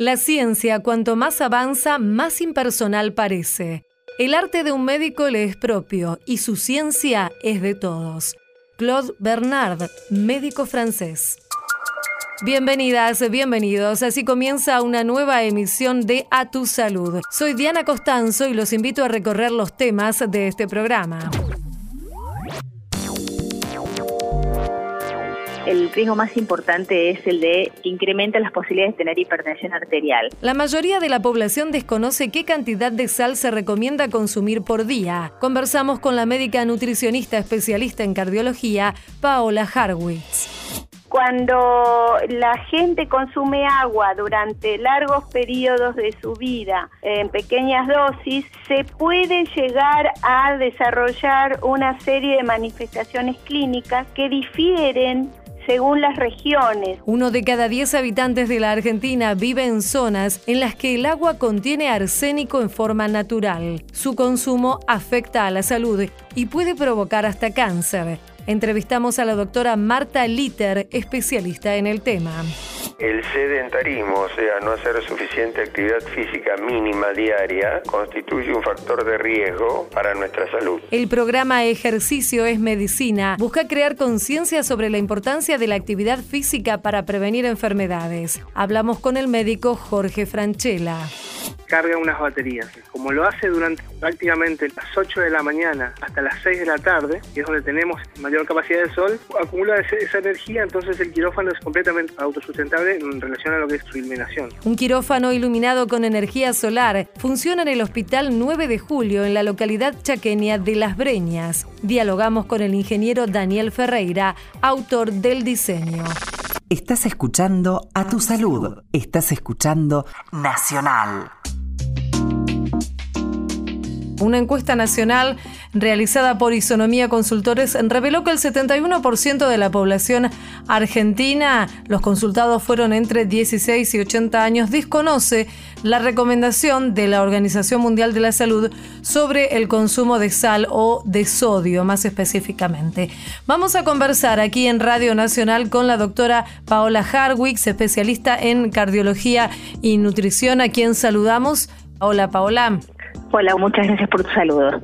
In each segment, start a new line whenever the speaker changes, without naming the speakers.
La ciencia, cuanto más avanza, más impersonal parece. El arte de un médico le es propio y su ciencia es de todos. Claude Bernard, médico francés. Bienvenidas, bienvenidos. Así comienza una nueva emisión de A Tu Salud. Soy Diana Costanzo y los invito a recorrer los temas de este programa.
El riesgo más importante es el de que incrementa las posibilidades de tener hipertensión arterial.
La mayoría de la población desconoce qué cantidad de sal se recomienda consumir por día. Conversamos con la médica nutricionista especialista en cardiología, Paola Harwitz.
Cuando la gente consume agua durante largos periodos de su vida en pequeñas dosis, se puede llegar a desarrollar una serie de manifestaciones clínicas que difieren según las regiones.
Uno de cada diez habitantes de la Argentina vive en zonas en las que el agua contiene arsénico en forma natural. Su consumo afecta a la salud y puede provocar hasta cáncer. Entrevistamos a la doctora Marta Litter, especialista en el tema.
El sedentarismo, o sea, no hacer suficiente actividad física mínima diaria, constituye un factor de riesgo para nuestra salud.
El programa Ejercicio es Medicina busca crear conciencia sobre la importancia de la actividad física para prevenir enfermedades. Hablamos con el médico Jorge Franchella
carga unas baterías. Como lo hace durante prácticamente las 8 de la mañana hasta las 6 de la tarde, que es donde tenemos mayor capacidad de sol, acumula esa energía, entonces el quirófano es completamente autosustentable en relación a lo que es su iluminación.
Un quirófano iluminado con energía solar funciona en el Hospital 9 de Julio, en la localidad chaqueña de Las Breñas. Dialogamos con el ingeniero Daniel Ferreira, autor del diseño.
Estás escuchando a tu salud. Estás escuchando Nacional.
Una encuesta nacional realizada por Isonomía Consultores reveló que el 71% de la población argentina, los consultados fueron entre 16 y 80 años, desconoce la recomendación de la Organización Mundial de la Salud sobre el consumo de sal o de sodio, más específicamente. Vamos a conversar aquí en Radio Nacional con la doctora Paola Harwix, especialista en cardiología y nutrición, a quien saludamos. Hola Paola.
Hola, muchas gracias por tu saludo.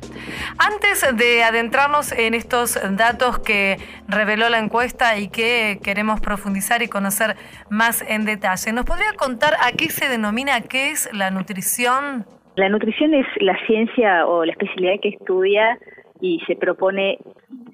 Antes de adentrarnos en estos datos que reveló la encuesta y que queremos profundizar y conocer más en detalle, ¿nos podría contar a qué se denomina, qué es la nutrición?
La nutrición es la ciencia o la especialidad que estudia y se propone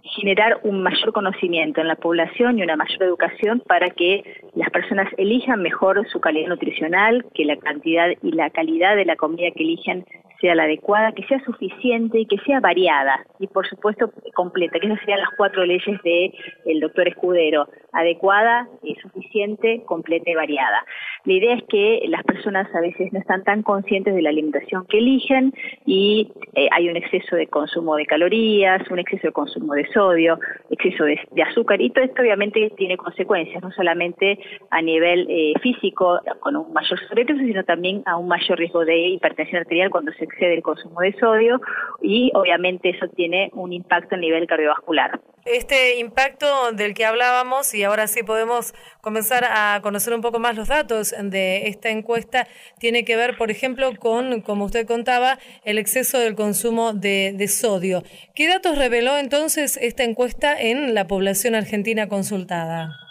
generar un mayor conocimiento en la población y una mayor educación para que las personas elijan mejor su calidad nutricional, que la cantidad y la calidad de la comida que eligen sea la adecuada, que sea suficiente y que sea variada y por supuesto completa, que esas serían las cuatro leyes del el doctor Escudero, adecuada, eh, suficiente, completa y variada. La idea es que las personas a veces no están tan conscientes de la alimentación que eligen y eh, hay un exceso de consumo de calorías, un exceso de consumo de sodio, exceso de, azúcar y todo esto obviamente tiene consecuencias, no solamente a nivel eh, físico con un mayor sobrepeso, sino también a un mayor riesgo de hipertensión arterial cuando se excede el consumo de sodio y obviamente eso tiene un impacto a nivel cardiovascular.
Este impacto del que hablábamos, y ahora sí podemos comenzar a conocer un poco más los datos de esta encuesta, tiene que ver, por ejemplo, con, como usted contaba, el exceso del consumo de sodio. ¿Qué datos reveló entonces esta encuesta en la población argentina consultada?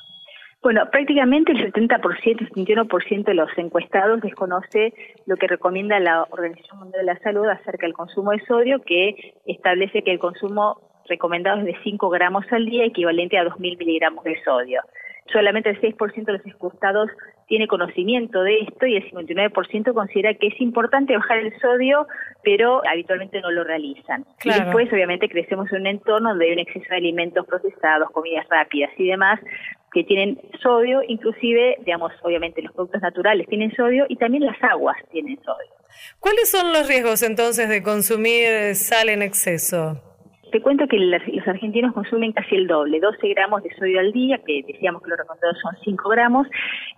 Bueno, prácticamente el 70%, 71% de los encuestados desconoce lo que recomienda la Organización Mundial de la Salud acerca del consumo de sodio, que establece que el consumo recomendado es de 5 gramos al día, equivalente a 2.000 miligramos de sodio. Solamente el 6% de los encuestados tiene conocimiento de esto y el 59% considera que es importante bajar el sodio, pero habitualmente no lo realizan. Y después, obviamente, crecemos en un entorno donde hay un exceso de alimentos procesados, comidas rápidas y demás, que tienen sodio, inclusive, digamos, obviamente los productos naturales tienen sodio y también las aguas tienen sodio.
¿Cuáles son los riesgos entonces de consumir sal en exceso?
Te cuento que los argentinos consumen casi el doble, 12 gramos de sodio al día, que decíamos que lo recomendado son 5 gramos,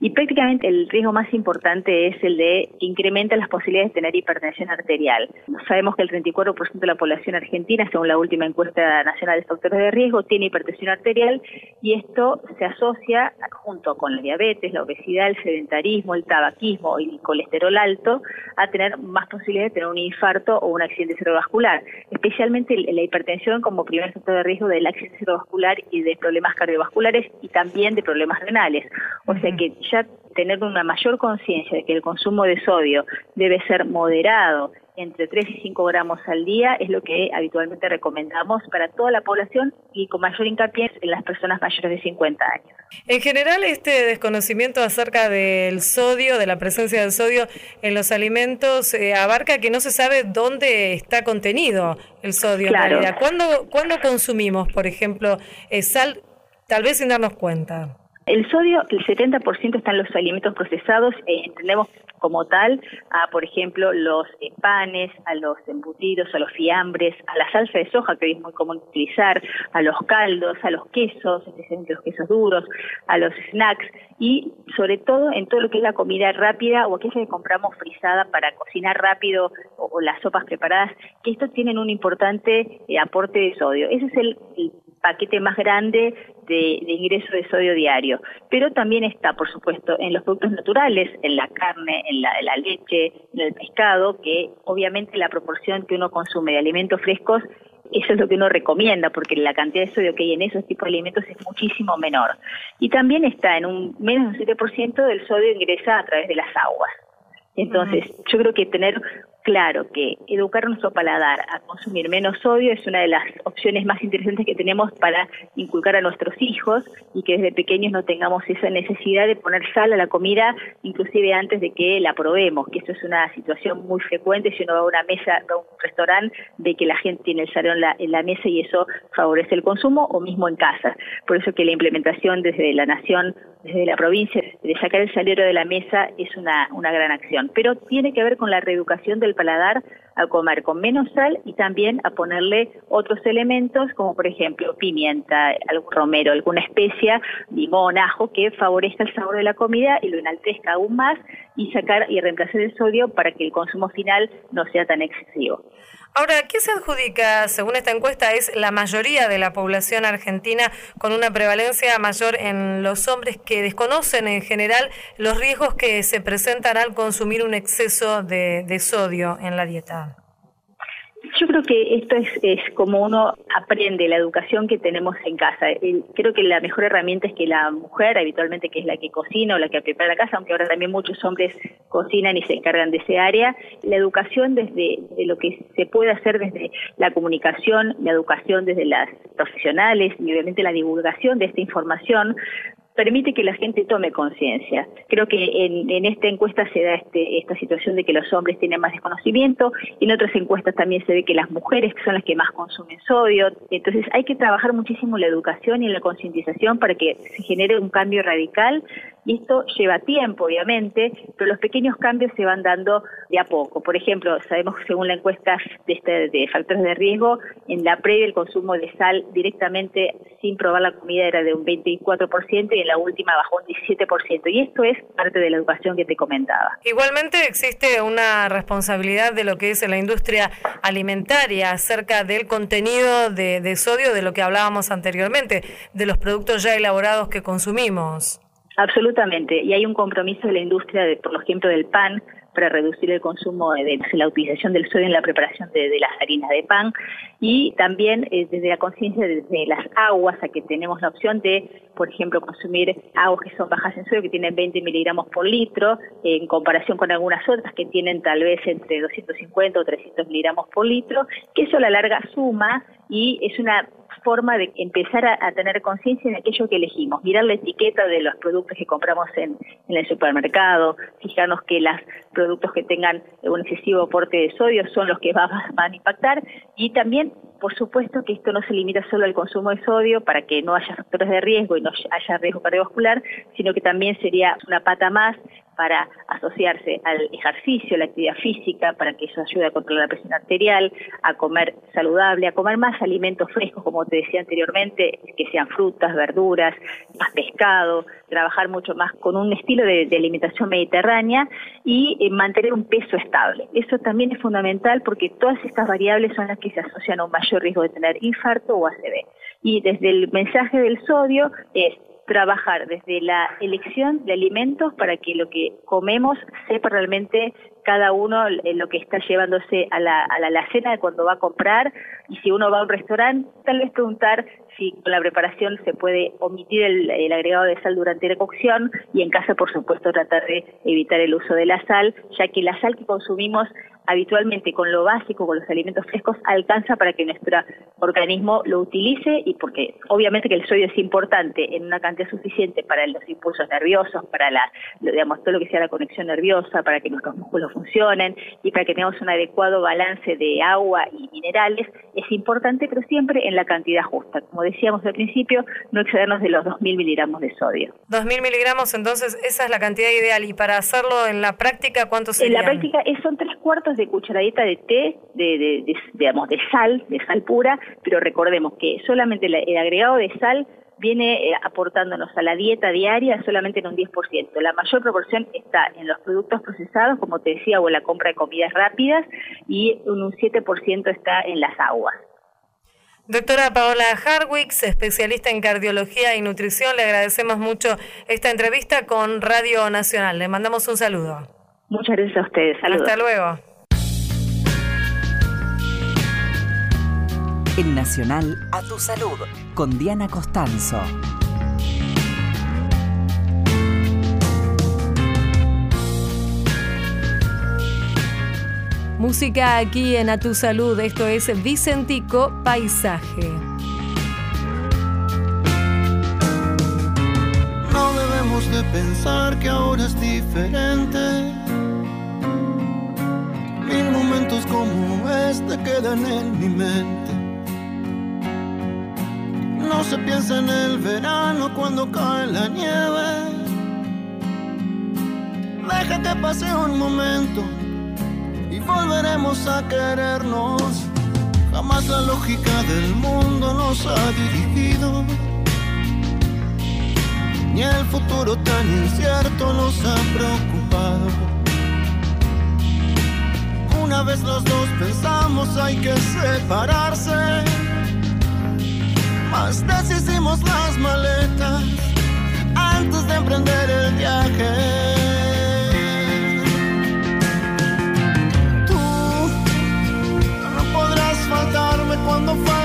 y prácticamente el riesgo más importante es el de que incrementa las posibilidades de tener hipertensión arterial. Sabemos que el 34% de la población argentina, según la última encuesta nacional de factores de riesgo, tiene hipertensión arterial y esto se asocia junto con la diabetes, la obesidad, el sedentarismo, el tabaquismo y el colesterol alto a tener más posibilidades de tener un infarto o un accidente cerebrovascular, especialmente la hipertensión como primer factor de riesgo del accidente cerebrovascular y de problemas cardiovasculares y también de problemas renales. O sea que ya tener una mayor conciencia de que el consumo de sodio debe ser moderado entre 3 y 5 gramos al día es lo que habitualmente recomendamos para toda la población y con mayor hincapié en las personas mayores de 50 años.
En general, este desconocimiento acerca del sodio, de la presencia del sodio en los alimentos, eh, abarca que no se sabe dónde está contenido el sodio
claro.
en realidad. ¿Cuándo, ¿Cuándo consumimos, por ejemplo, eh, sal, tal vez sin darnos cuenta?
El sodio, el 70% está en los alimentos procesados, eh, entendemos como tal a, por ejemplo, los eh, panes, a los embutidos, a los fiambres, a la salsa de soja, que hoy es muy común utilizar, a los caldos, a los quesos, especialmente los quesos duros, a los snacks y sobre todo en todo lo que es la comida rápida o aquella que compramos frisada para cocinar rápido o, las sopas preparadas, que estos tienen un importante eh, aporte de sodio. Ese es el paquete más grande de, ingreso de sodio diario. Pero también está, por supuesto, en los productos naturales, en la carne, en la, leche, en el pescado, que obviamente la proporción que uno consume de alimentos frescos eso es lo que uno recomienda, porque la cantidad de sodio que hay en esos tipos de alimentos es muchísimo menor. Y también está en un menos de un 7% del sodio ingresa a través de las aguas. Entonces, yo creo que tener claro que educar nuestro paladar a consumir menos sodio es una de las opciones más interesantes que tenemos para inculcar a nuestros hijos y que desde pequeños no tengamos esa necesidad de poner sal a la comida, inclusive antes de que la probemos, que esto es una situación muy frecuente si uno va a una mesa, a un restaurante, de que la gente tiene el sal en la, en la mesa y eso favorece el consumo o mismo en casa. Por eso que la implementación desde la nación desde la provincia de sacar el salero de la mesa es una, una gran acción, pero tiene que ver con la reeducación del paladar a comer con menos sal y también a ponerle otros elementos como por ejemplo pimienta, algún romero, alguna especia, limón, ajo que favorezca el sabor de la comida y lo enaltezca aún más y sacar y reemplazar el sodio para que el consumo final no sea tan excesivo.
Ahora, ¿qué se adjudica, según esta encuesta, es la mayoría de la población argentina con una prevalencia mayor en los hombres que desconocen en general los riesgos que se presentan al consumir un exceso de, sodio en la dieta?
Yo creo que esto es, es, como uno aprende la educación que tenemos en casa. creo que la mejor herramienta es que la mujer, habitualmente que es la que cocina o la que prepara la casa, aunque ahora también muchos hombres cocinan y se encargan de ese área, la educación desde lo que se puede hacer desde la comunicación, la educación desde las profesionales y obviamente la divulgación de esta información permite que la gente tome conciencia. Creo que en, esta encuesta se da este, esta situación de que los hombres tienen más desconocimiento y en otras encuestas también se ve que las mujeres son las que más consumen sodio. Entonces hay que trabajar muchísimo en la educación y en la concientización para que se genere un cambio radical y esto lleva tiempo, obviamente, pero los pequeños cambios se van dando de a poco. Por ejemplo, sabemos que según la encuesta de, este, de factores de riesgo, en la previa el consumo de sal directamente sin probar la comida era de un 24% y en la última bajó un 17%. Y esto es parte de la educación que te comentaba.
Igualmente existe una responsabilidad de lo que es la industria alimentaria acerca del contenido de, de sodio de lo que hablábamos anteriormente, de los productos ya elaborados que consumimos.
Absolutamente, y hay un compromiso de la industria, de, por ejemplo, del pan, para reducir el consumo de, la utilización del sodio en la preparación de, las harinas de pan. Y también eh, desde la conciencia de, las aguas a que tenemos la opción de, por ejemplo, consumir aguas que son bajas en sodio, que tienen 20 miligramos por litro, en comparación con algunas otras que tienen tal vez entre 250 o 300 miligramos por litro, que eso a la larga suma y es una forma de empezar a, tener conciencia en aquello que elegimos, mirar la etiqueta de los productos que compramos en, el supermercado, fijarnos que los productos que tengan un excesivo aporte de sodio son los que van a impactar. Y también por supuesto que esto no se limita solo al consumo de sodio para que no haya factores de riesgo y no haya riesgo cardiovascular, sino que también sería una pata más para asociarse al ejercicio, la actividad física, para que eso ayude a controlar la presión arterial, a comer saludable, a comer más alimentos frescos, como te decía anteriormente, que sean frutas, verduras, más pescado, trabajar mucho más con un estilo de, alimentación mediterránea y eh, mantener un peso estable. Eso también es fundamental porque todas estas variables son las que se asocian a un mayor riesgo de tener infarto o ACV. Y desde el mensaje del sodio es trabajar desde la elección de alimentos para que lo que comemos sepa realmente cada uno lo que está llevándose a la, a la, cena cuando va a comprar. Y si uno va a un restaurante, tal vez preguntar si con la preparación se puede omitir el, el, agregado de sal durante la cocción y en casa, por supuesto, tratar de evitar el uso de la sal, ya que la sal que consumimos habitualmente con lo básico, con los alimentos frescos, alcanza para que nuestro organismo lo utilice y porque obviamente que el sodio es importante en una cantidad suficiente para los impulsos nerviosos, para la, digamos, todo lo que sea la conexión nerviosa, para que nuestros músculos funcionen y para que tengamos un adecuado balance de agua y minerales, es importante, pero siempre en la cantidad justa. Como decíamos al principio, no excedernos de los 2.000 miligramos de sodio.
2.000 miligramos, entonces esa es la cantidad ideal. ¿Y para hacerlo en la práctica cuánto sería?
En la práctica son tres cuartos de cucharadita de té, de, de, digamos, de sal, de sal pura, pero recordemos que solamente el agregado de sal viene eh, aportándonos a la dieta diaria solamente en un 10%. La mayor proporción está en los productos procesados, como te decía, o en la compra de comidas rápidas, y un 7% está en las aguas.
Doctora Paola Harwix, especialista en cardiología y nutrición, le agradecemos mucho esta entrevista con Radio Nacional. Le mandamos un saludo.
Muchas gracias a ustedes. Saludos.
Hasta luego.
En Nacional, a tu salud, con Diana Costanzo.
Música aquí en A Tu Salud, esto es Vicentico Paisaje.
No debemos de pensar que ahora es diferente. Mil momentos como este quedan en mi mente no se piensa en el verano cuando cae la nieve. Deja que pase un momento y volveremos a querernos. Jamás la lógica del mundo nos ha dirigido. Ni el futuro tan incierto nos ha preocupado. Una vez los dos pensamos hay que separarse más deshicimos las maletas antes de emprender el viaje. Tú no podrás faltarme cuando falte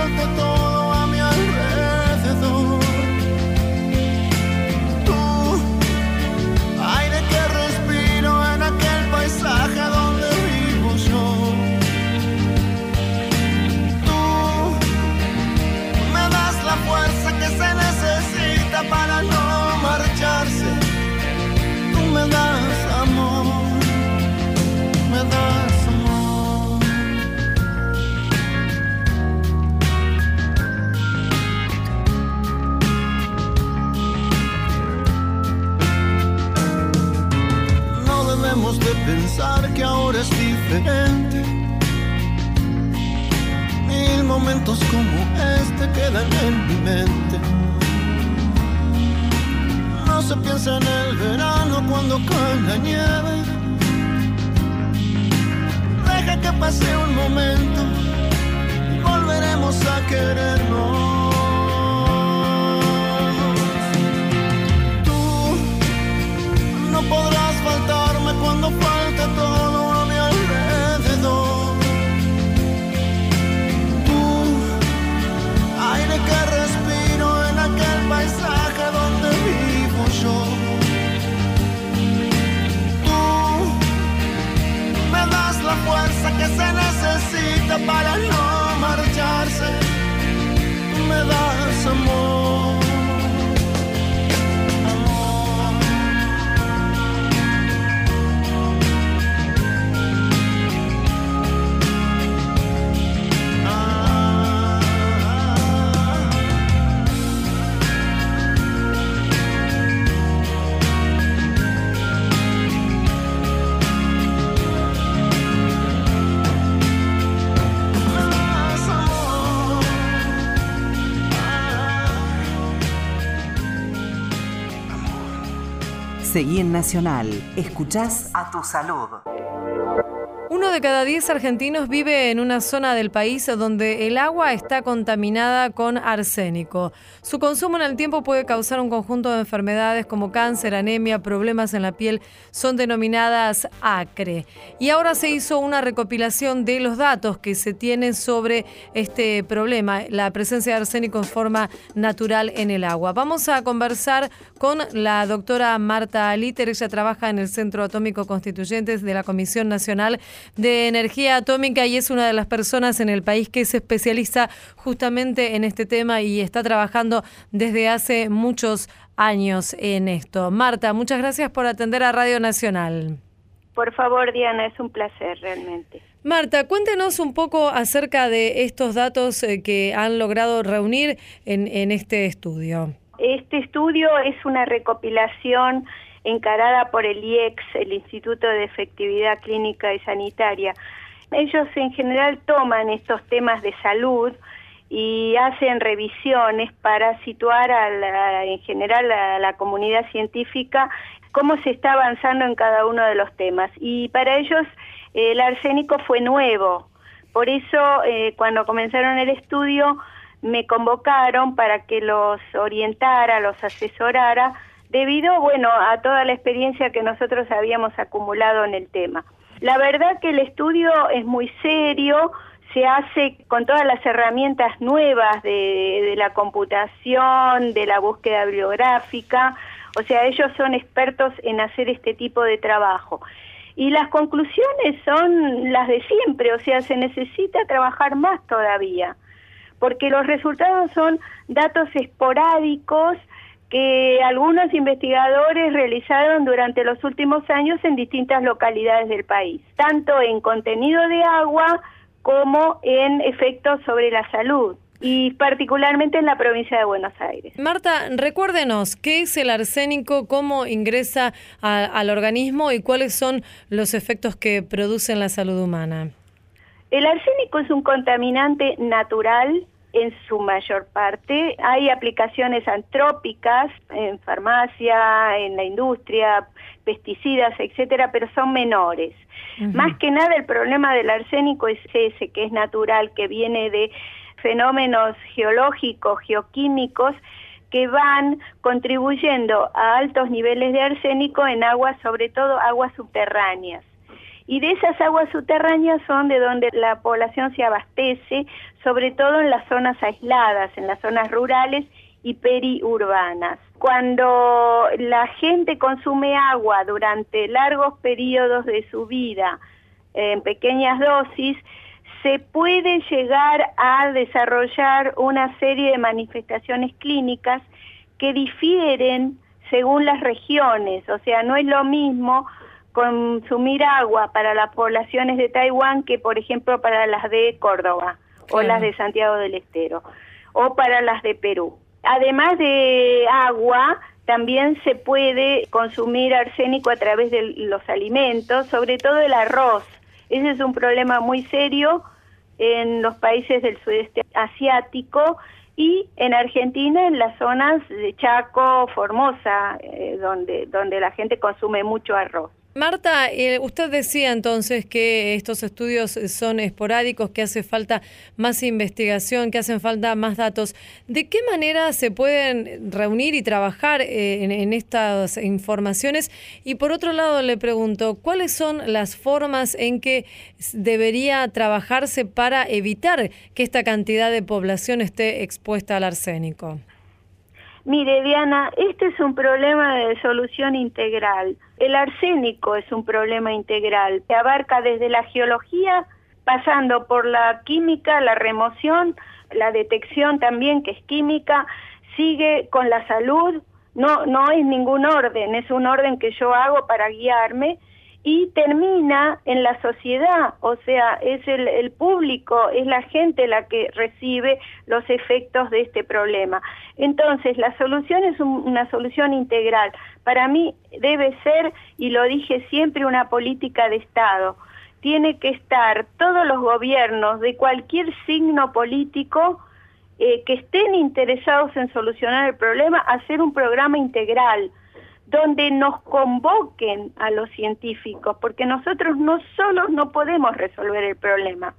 pensar que ahora es diferente Mil momentos como este quedan en mi mente. No se piensa en el verano cuando cae la nieve. Deja que pase un momento y volveremos a querernos. Tú no podrás faltarme cuando falte todo
Nacional. Escuchás a tu salud.
Uno de cada diez argentinos vive en una zona del país donde el agua está contaminada con arsénico. Su consumo en el tiempo puede causar un conjunto de enfermedades como cáncer, anemia, problemas en la piel, son denominadas ACRE. Y ahora se hizo una recopilación de los datos que se tienen sobre este problema, la presencia de arsénico en forma natural en el agua. Vamos a conversar con la doctora Marta Aliter, ella trabaja en el Centro Atómico Constituyentes de la Comisión Nacional de Energía Atómica y es una de las personas en el país que se especializa justamente en este tema y está trabajando desde hace muchos años en esto. Marta, muchas gracias por atender a Radio Nacional.
Por favor, Diana, es un placer realmente.
Marta, cuéntenos un poco acerca de estos datos eh, que han logrado reunir en, en este estudio.
Este estudio es una recopilación encarada por el IEX, el Instituto de Efectividad Clínica y Sanitaria. Ellos en general toman estos temas de salud y hacen revisiones para situar a en general a la comunidad científica cómo se está avanzando en cada uno de los temas. Y para ellos el arsénico fue nuevo. Por eso eh, cuando comenzaron el estudio me convocaron para que los orientara, los asesorara debido, bueno, a toda la experiencia que nosotros habíamos acumulado en el tema. La verdad que el estudio es muy serio, se hace con todas las herramientas nuevas de, de, la computación, de la búsqueda bibliográfica, o sea, ellos son expertos en hacer este tipo de trabajo. Y las conclusiones son las de siempre, o sea, se necesita trabajar más todavía, porque los resultados son datos esporádicos que algunos investigadores realizaron durante los últimos años en distintas localidades del país, tanto en contenido de agua como en efectos sobre la salud y particularmente en la provincia de Buenos Aires.
Marta, recuérdenos, ¿qué es el arsénico, cómo ingresa al organismo y cuáles son los efectos que produce en la salud humana?
El arsénico es un contaminante natural en su mayor parte. Hay aplicaciones antrópicas en farmacia, en la industria, pesticidas, etcétera, pero son menores. Más que nada el problema del arsénico es ese, que es natural, que viene de fenómenos geológicos, geoquímicos, que van contribuyendo a altos niveles de arsénico en aguas, sobre todo aguas subterráneas y de esas aguas subterráneas son de donde la población se abastece, sobre todo en las zonas aisladas, en las zonas rurales y periurbanas. Cuando la gente consume agua durante largos periodos de su vida en pequeñas dosis, se puede llegar a desarrollar una serie de manifestaciones clínicas que difieren según las regiones, o sea, no es lo mismo consumir agua para las poblaciones de Taiwán que, por ejemplo, para las de Córdoba o las de Santiago del Estero o para las de Perú. Además de agua, también se puede consumir arsénico a través de los alimentos, sobre todo el arroz. Ese es un problema muy serio en los países del sudeste asiático y en Argentina en las zonas de Chaco, Formosa, eh, donde, donde la gente consume mucho arroz.
Marta, eh, usted decía entonces que estos estudios son esporádicos, que hace falta más investigación, que hacen falta más datos. ¿De qué manera se pueden reunir y trabajar eh, en, estas informaciones? Y por otro lado le pregunto, ¿cuáles son las formas en que debería trabajarse para evitar que esta cantidad de población esté expuesta al arsénico?
Mire, Diana, este es un problema de solución integral. El arsénico es un problema integral que abarca desde la geología, pasando por la química, la remoción, la detección también, que es química, sigue con la salud, no, no es ningún orden, es un orden que yo hago para guiarme y termina en la sociedad, o sea, es el, público, es la gente la que recibe los efectos de este problema. Entonces, la solución es una solución integral. Para mí debe ser, y lo dije siempre, una política de Estado. Tiene que estar todos los gobiernos de cualquier signo político eh, que estén interesados en solucionar el problema, hacer un programa integral donde nos convoquen a los científicos, porque nosotros no solos no podemos resolver el problema.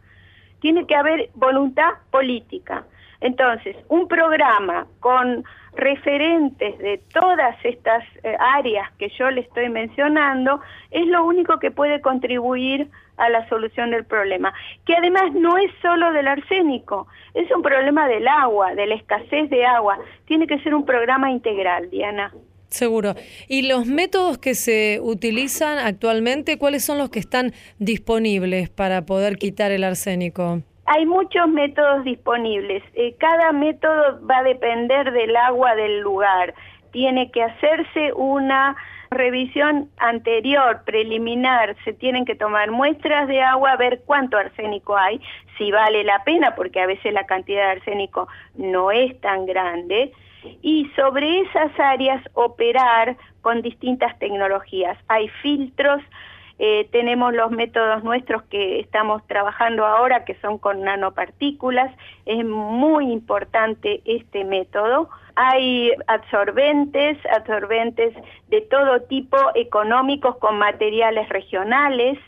Tiene que haber voluntad política. Entonces, un programa con referentes de todas estas eh, áreas que yo le estoy mencionando es lo único que puede contribuir a la solución del problema, que además no es solo del arsénico, es un problema del agua, de la escasez de agua. Tiene que ser un programa integral, Diana.
Seguro. ¿Y los métodos que se utilizan actualmente, cuáles son los que están disponibles para poder quitar el arsénico?
Hay muchos métodos disponibles. Eh, cada método va a depender del agua del lugar. Tiene que hacerse una revisión anterior, preliminar, se tienen que tomar muestras de agua, ver cuánto arsénico hay, si vale la pena, porque a veces la cantidad de arsénico no es tan grande, y sobre esas áreas operar con distintas tecnologías. Hay filtros, eh, tenemos los métodos nuestros que estamos trabajando ahora, que son con nanopartículas. Es muy importante este método. Hay absorbentes, absorbentes de todo tipo, económicos con materiales regionales.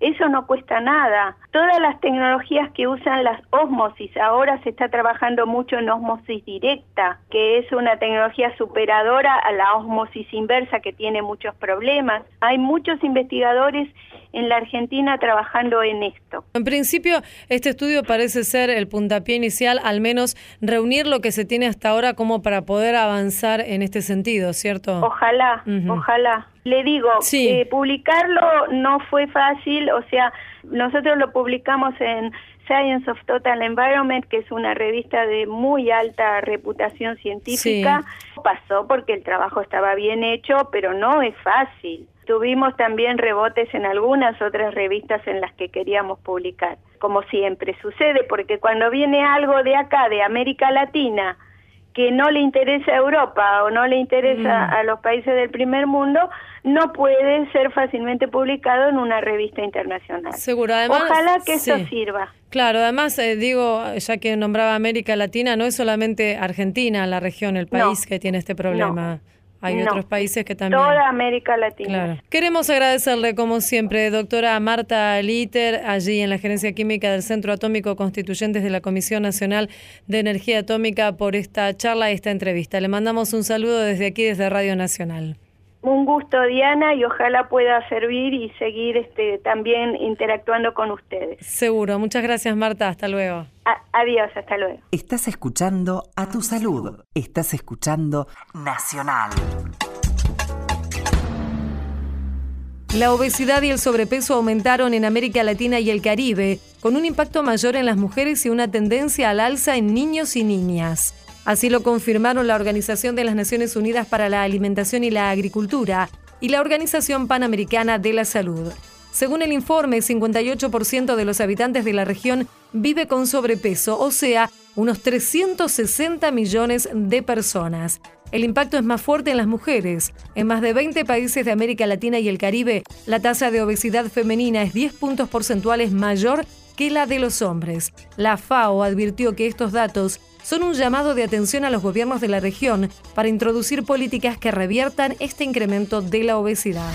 Eso no cuesta nada. Todas las tecnologías que usan las osmosis, ahora se está trabajando mucho en osmosis directa, que es una tecnología superadora a la osmosis inversa que tiene muchos problemas. Hay muchos investigadores en la Argentina trabajando en esto.
En principio, este estudio parece ser el puntapié inicial, al menos reunir lo que se tiene hasta ahora como para poder avanzar en este sentido, ¿cierto?
Ojalá, ojalá. Le digo, eh, publicarlo no fue fácil, o sea, nosotros lo publicamos en Science of Total Environment, que es una revista de muy alta reputación científica. Pasó porque el trabajo estaba bien hecho, pero no es fácil. Tuvimos también rebotes en algunas otras revistas en las que queríamos publicar, como siempre sucede, porque cuando viene algo de acá, de América Latina, que no le interesa a Europa o no le interesa mm. a los países del primer mundo, no puede ser fácilmente publicado en una revista internacional.
Seguro, además.
Ojalá que eso sirva.
Claro, además eh, digo, ya que nombraba América Latina, no es solamente Argentina la región, el país que tiene este problema. Hay otros países que también.
Toda América Latina.
Queremos agradecerle, como siempre, doctora Marta Litter, allí en la Gerencia Química del Centro Atómico Constituyentes de la Comisión Nacional de Energía Atómica, por esta charla y esta entrevista. Le mandamos un saludo desde aquí, desde Radio Nacional.
Un gusto, Diana, y ojalá pueda servir y seguir este, también interactuando con ustedes.
Seguro. Muchas gracias, Marta. Hasta luego.
adiós, hasta luego.
Estás escuchando A Tu Salud. Estás escuchando Nacional.
La obesidad y el sobrepeso aumentaron en América Latina y el Caribe, con un impacto mayor en las mujeres y una tendencia al alza en niños y niñas. Así lo confirmaron la Organización de las Naciones Unidas para la Alimentación y la Agricultura y la Organización Panamericana de la Salud. Según el informe, 58% de los habitantes de la región vive con sobrepeso, o sea, unos 360 millones de personas. El impacto es más fuerte en las mujeres. En más de 20 países de América Latina y el Caribe, la tasa de obesidad femenina es 10 puntos porcentuales mayor que la de los hombres. La FAO advirtió que estos datos son un llamado de atención a los gobiernos de la región para introducir políticas que reviertan este incremento de la obesidad.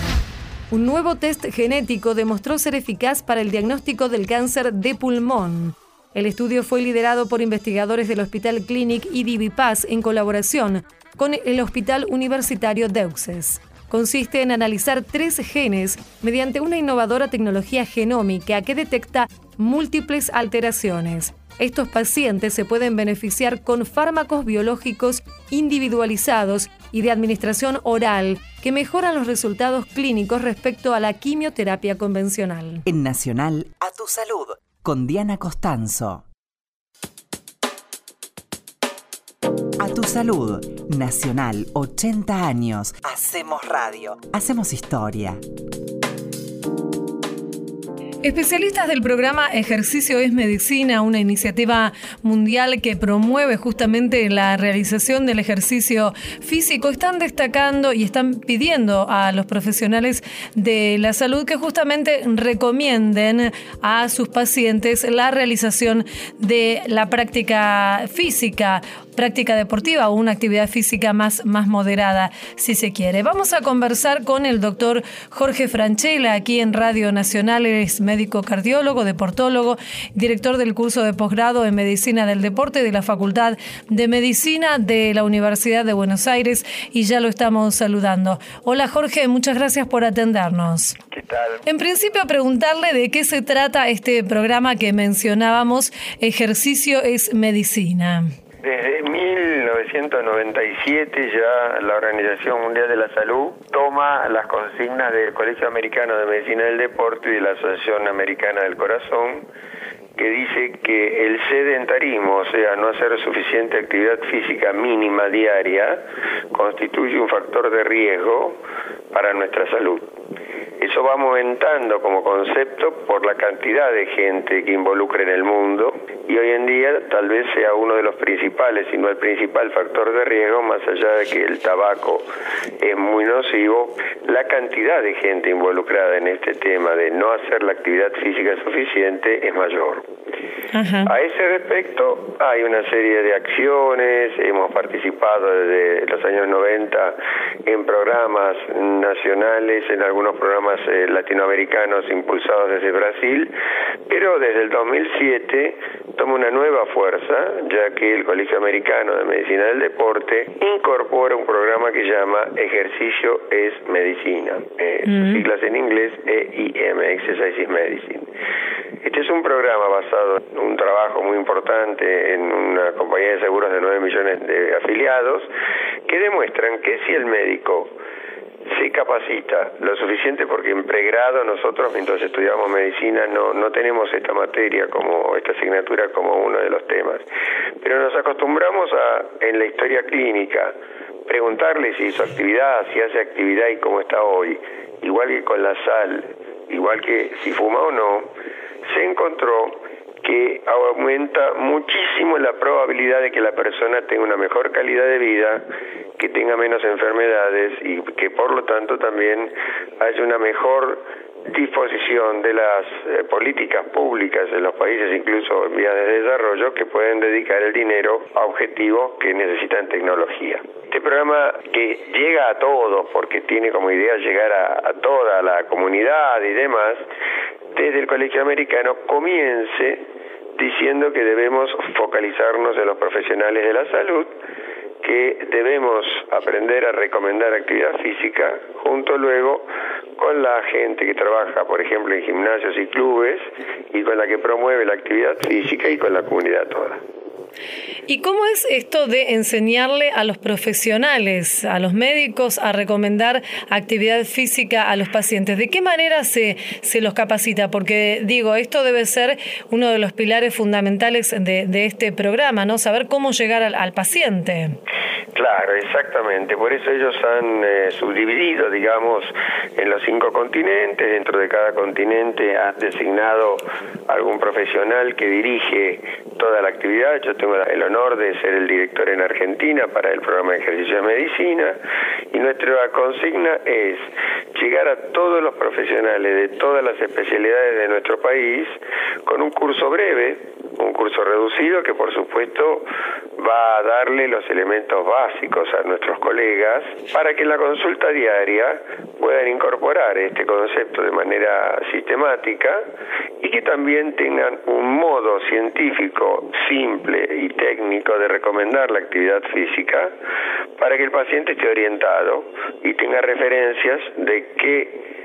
Un nuevo test genético demostró ser eficaz para el diagnóstico del cáncer de pulmón. El estudio fue liderado por investigadores del Hospital Clinic y Divipaz en colaboración con el Hospital Universitario Deuxes. Consiste en analizar tres genes mediante una innovadora tecnología genómica que detecta múltiples alteraciones. Estos pacientes se pueden beneficiar con fármacos biológicos individualizados y de administración oral que mejoran los resultados clínicos respecto a la quimioterapia convencional.
En Nacional, a tu salud, con Diana Costanzo. A tu salud, Nacional, 80 años. Hacemos radio, hacemos historia.
Especialistas del programa Ejercicio es Medicina, una iniciativa mundial que promueve justamente la realización del ejercicio físico, están destacando y están pidiendo a los profesionales de la salud que justamente recomienden a sus pacientes la realización de la práctica física práctica deportiva o una actividad física más, más moderada, si se quiere. Vamos a conversar con el doctor Jorge Franchella aquí en Radio Nacional. es médico cardiólogo, deportólogo, director del curso de posgrado en Medicina del Deporte de la Facultad de Medicina de la Universidad de Buenos Aires y ya lo estamos saludando. Hola Jorge, muchas gracias por atendernos.
¿Qué tal?
En principio preguntarle de qué se trata este programa que mencionábamos, Ejercicio es Medicina.
Desde 1997 ya la Organización Mundial de la Salud toma las consignas del Colegio Americano de Medicina del Deporte y de la Asociación Americana del Corazón que dice que el sedentarismo, o sea, no hacer suficiente actividad física mínima diaria, constituye un factor de riesgo para nuestra salud. Eso va aumentando como concepto por la cantidad de gente que involucra en el mundo y hoy en día tal vez sea uno de los principales, si no el principal factor de riesgo, más allá de que el tabaco es muy nocivo, la cantidad de gente involucrada en este tema de no hacer la actividad física suficiente es mayor. A ese respecto hay una serie de acciones, hemos participado desde los años 90 en programas nacionales, en algunos programas eh, latinoamericanos impulsados desde Brasil, pero desde el 2007 toma una nueva fuerza, ya que el Colegio Americano de Medicina del Deporte incorpora un programa que llama Ejercicio es Medicina, eh, siglas en inglés EIM, Exercise is Medicine. Este es un programa basado en un trabajo muy importante en una compañía de seguros de 9 millones de afiliados que demuestran que si el médico se capacita lo suficiente porque en pregrado nosotros mientras estudiamos medicina no, no tenemos esta materia como esta asignatura como uno de los temas. Pero nos acostumbramos a en la historia clínica preguntarle si hizo actividad si hace actividad y cómo está hoy. Igual que con la sal igual que si fuma o no se encontró que aumenta muchísimo la probabilidad de que la persona tenga una mejor calidad de vida, que tenga menos enfermedades y que por lo tanto también haya una mejor disposición de las eh, políticas públicas en los países, incluso en vías de desarrollo, que pueden dedicar el dinero a objetivos que necesitan tecnología. Este programa que llega a todos, porque tiene como idea llegar a toda la comunidad y demás, desde el Colegio Americano comience diciendo que debemos focalizarnos en los profesionales de la salud, que debemos aprender a recomendar actividad física, junto luego con la gente que trabaja, por ejemplo, en gimnasios y clubes, y con la que promueve la actividad física y con la comunidad toda.
¿Y cómo es esto de enseñarle a los profesionales, a los médicos, a recomendar actividad física a los pacientes? ¿De qué manera se, se los capacita? Porque digo, esto debe ser uno de los pilares fundamentales de, de este programa, ¿no? Saber cómo llegar al, paciente.
Claro, exactamente. Por eso ellos han eh, subdividido, digamos, en los cinco continentes. Dentro de cada continente han designado algún profesional que dirige toda la actividad. Yo tengo el honor de ser el director en Argentina para el programa de ejercicio de medicina y nuestra consigna es llegar a todos los profesionales de todas las especialidades de nuestro país con un curso breve, un curso reducido que por supuesto va a darle los elementos básicos a nuestros colegas para que en la consulta diaria puedan incorporar este concepto de manera sistemática y que también tengan un modo científico simple y técnico de recomendar la actividad física para que el paciente esté orientado y tenga referencias de qué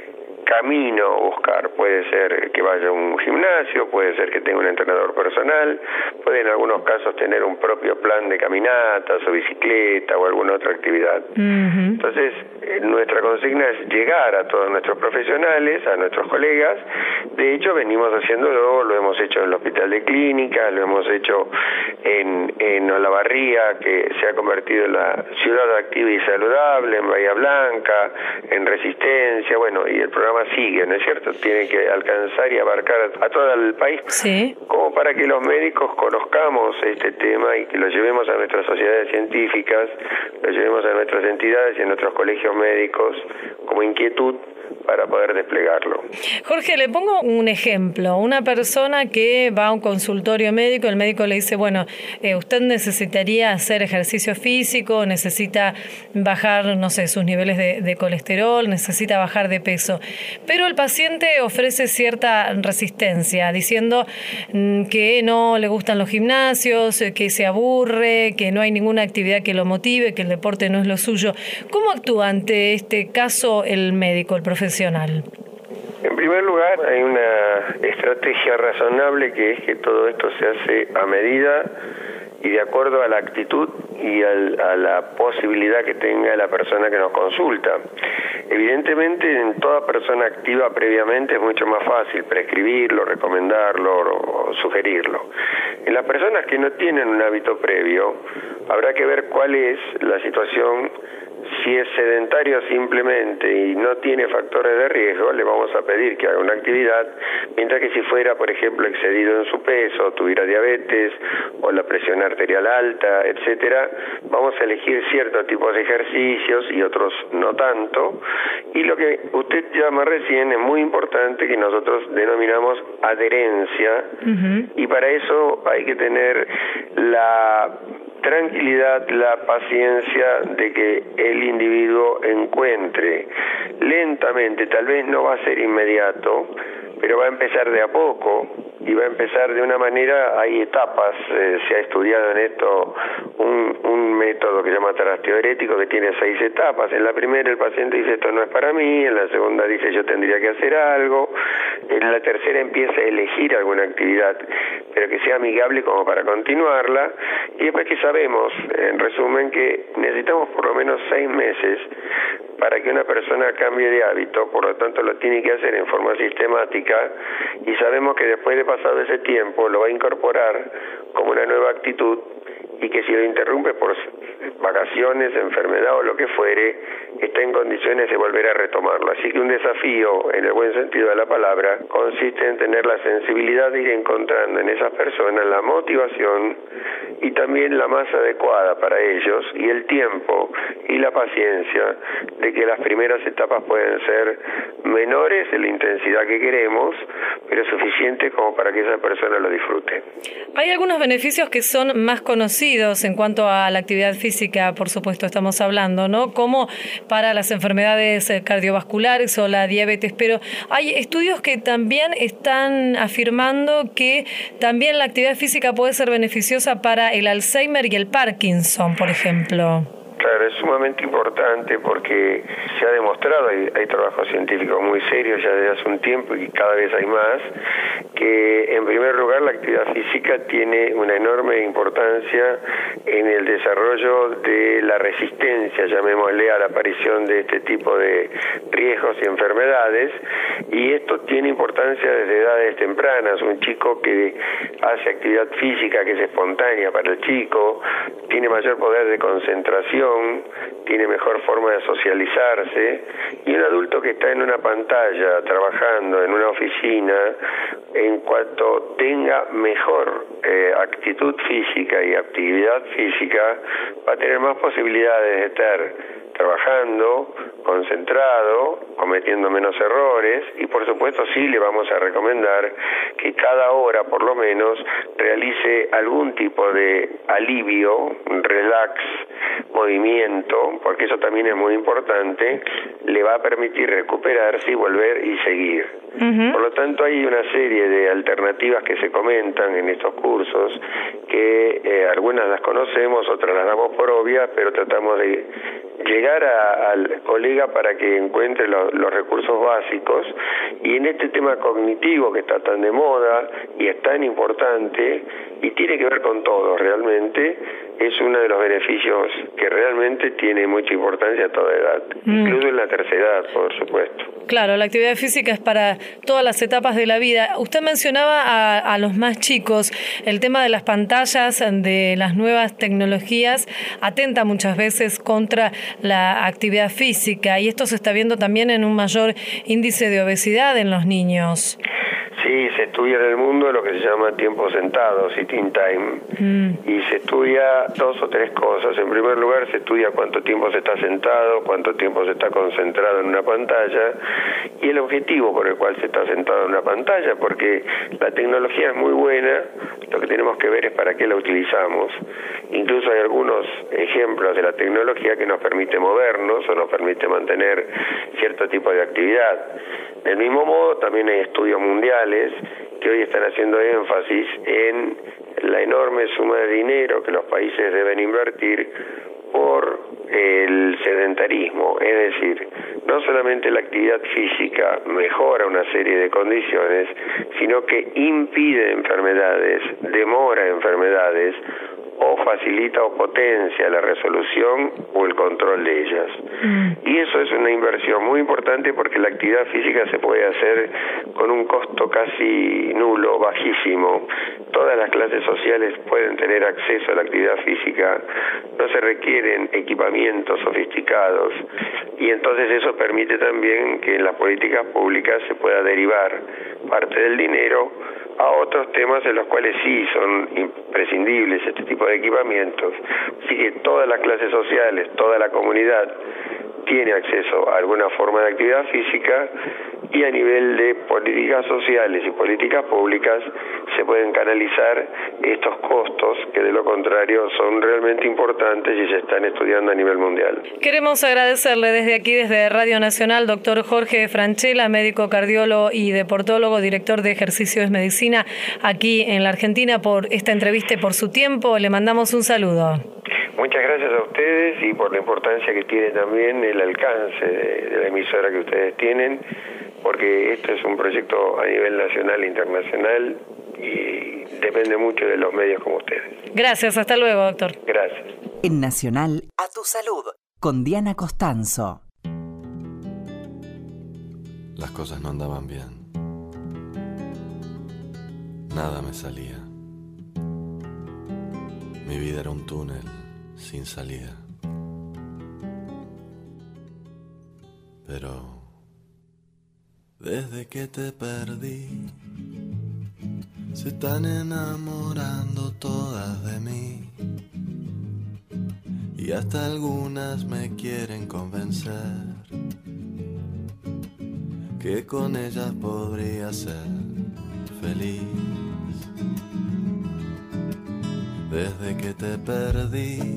camino buscar. Puede ser que vaya a un gimnasio, puede ser que tenga un entrenador personal, puede en algunos casos tener un propio plan de caminatas o bicicleta o alguna otra actividad. Entonces, eh, nuestra consigna es llegar a todos nuestros profesionales, a nuestros colegas. De hecho, venimos haciéndolo, lo hemos hecho en el Hospital de Clínicas, lo hemos hecho en, en Olavarría, que se ha convertido en la ciudad activa y saludable, en Bahía Blanca, en Resistencia, bueno, y el programa sigue, ¿no es cierto? Tiene que alcanzar y abarcar a, todo el país.
Sí.
Como para que los médicos conozcamos este tema y que lo llevemos a nuestras sociedades científicas, lo llevemos a nuestras entidades y a nuestros colegios médicos como inquietud para poder desplegarlo.
Jorge, le pongo un ejemplo. Una persona que va a un consultorio médico, el médico le dice, bueno, eh, usted necesitaría hacer ejercicio físico, necesita bajar, no sé, sus niveles de, colesterol, necesita bajar de peso. Pero el paciente ofrece cierta resistencia, diciendo mm, que no le gustan los gimnasios, que se aburre, que no hay ninguna actividad que lo motive, que el deporte no es lo suyo. ¿Cómo actúa ante este caso el médico, el
En primer lugar, hay una estrategia razonable que es que todo esto se hace a medida y de acuerdo a la actitud y a la posibilidad que tenga la persona que nos consulta. Evidentemente, en toda persona activa previamente es mucho más fácil prescribirlo, recomendarlo o sugerirlo. En las personas que no tienen un hábito previo, habrá que ver cuál es la situación si es sedentario simplemente y no tiene factores de riesgo, le vamos a pedir que haga una actividad, mientras que si fuera, por ejemplo, excedido en su peso, tuviera diabetes o la presión arterial alta, etcétera, vamos a elegir ciertos tipos de ejercicios y otros no tanto. Y lo que usted llama recién es muy importante que nosotros denominamos adherencia y para eso hay que tener la tranquilidad, la paciencia de que el individuo encuentre lentamente, tal vez no va a ser inmediato, pero va a empezar de a poco y va a empezar de una manera, hay etapas, eh, se ha estudiado en esto un, método que se llama trasteo que tiene seis etapas. En la primera el paciente dice esto no es para mí, en la segunda dice yo tendría que hacer algo, en la tercera empieza a elegir alguna actividad, pero que sea amigable como para continuarla, y después que sabemos, en resumen, que necesitamos por lo menos seis meses para que una persona cambie de hábito, por lo tanto lo tiene que hacer en forma sistemática y sabemos que después de pasado ese tiempo lo va a incorporar como una nueva actitud y que si lo interrumpe por vacaciones, enfermedad o lo que fuere, está en condiciones de volver a retomarlo. Así que un desafío, en el buen sentido de la palabra, consiste en tener la sensibilidad de ir encontrando en esas personas la motivación y también la más adecuada para ellos y el tiempo y la paciencia de que las primeras etapas pueden ser menores en la intensidad que queremos, pero suficientes como para que esa persona lo disfrute.
Hay algunos beneficios que son más conocidos en cuanto a la actividad física, por supuesto, estamos hablando, ¿no? Como para las enfermedades eh, cardiovasculares o la diabetes, pero hay estudios que también están afirmando que también la actividad física puede ser beneficiosa para el Alzheimer y el Parkinson, por ejemplo.
Claro, es sumamente importante porque se ha demostrado, hay, hay trabajos científicos muy serios ya desde hace un tiempo y cada vez hay más, que en primer lugar la actividad física tiene una enorme importancia en el desarrollo de la resistencia, llamémosle, a la aparición de este tipo de riesgos y enfermedades, y esto tiene importancia desde edades tempranas. Un chico que hace actividad física que es espontánea para el chico, tiene mayor poder de concentración, tiene mejor forma de socializarse, y un adulto que está en una pantalla trabajando en una oficina, en cuanto tenga mejor eh, actitud física y actividad física, va a tener más posibilidades de estar trabajando, concentrado, cometiendo menos errores y por supuesto sí le vamos a recomendar que cada hora por lo menos realice algún tipo de alivio, relax, movimiento, porque eso también es muy importante, le va a permitir recuperarse y volver y seguir. Por lo tanto hay una serie de alternativas que se comentan en estos cursos que eh, algunas las conocemos, otras las damos por obvias, pero tratamos de llegar al colega para que encuentre los recursos básicos. Y en este tema cognitivo que está tan de moda y es tan importante y tiene que ver con todo realmente, es uno de los beneficios que realmente tiene mucha importancia a toda edad, mm. incluso en la tercera edad, por supuesto.
Claro, la actividad física es para todas las etapas de la vida. Usted mencionaba a, a los más chicos el tema de las pantallas, de las nuevas tecnologías, atenta muchas veces contra la actividad física y esto se está viendo también en un mayor índice de obesidad en los niños.
Sí, se estudia en el mundo lo que se llama tiempo sentado, sitting time, mm. y se estudia dos o tres cosas. En primer lugar, se estudia cuánto tiempo se está sentado, cuánto tiempo se está concentrado en una pantalla y el objetivo por el cual se está sentado en una pantalla, porque la tecnología es muy buena, lo que tenemos que ver es para qué la utilizamos. Incluso hay algunos ejemplos de la tecnología que nos permite movernos o nos permite mantener cierto tipo de actividad. Del mismo modo, también hay estudios mundiales que hoy están haciendo énfasis en la enorme suma de dinero que los países deben invertir por el sedentarismo, es decir, no solamente la actividad física mejora una serie de condiciones, sino que impide enfermedades, demora enfermedades o facilita o potencia la resolución o el control de ellas. Mm. Y eso es una inversión muy importante porque la actividad física se puede hacer con un costo casi nulo, bajísimo. Todas las clases sociales pueden tener acceso a la actividad física, no se requieren equipamientos sofisticados y entonces eso permite también que en las políticas públicas se pueda derivar parte del dinero a otros temas en los cuales sí son imprescindibles este tipo de equipamientos. Así que todas las clases sociales, toda la comunidad tiene acceso a alguna forma de actividad física y a nivel de políticas sociales y políticas públicas se pueden canalizar estos costos que de lo contrario son realmente importantes y se están estudiando a nivel mundial.
Queremos agradecerle desde aquí, desde Radio Nacional, doctor Jorge Franchella, médico cardiólogo y deportólogo, director de ejercicios de medicina aquí en la Argentina, por esta entrevista y por su tiempo. Le mandamos un saludo.
Muchas gracias a ustedes y por la importancia que tiene también el alcance de, la emisora que ustedes tienen, porque esto es un proyecto a nivel nacional e internacional y depende mucho de los medios como ustedes.
Gracias, hasta luego, doctor.
Gracias.
En Nacional, a tu salud, con Diana Costanzo.
Las cosas no andaban bien. Nada me salía. Mi vida era un túnel sin salida. Desde que te perdí, se están enamorando todas de mí. Y hasta algunas me quieren convencer que con ellas podría ser feliz desde que te perdí.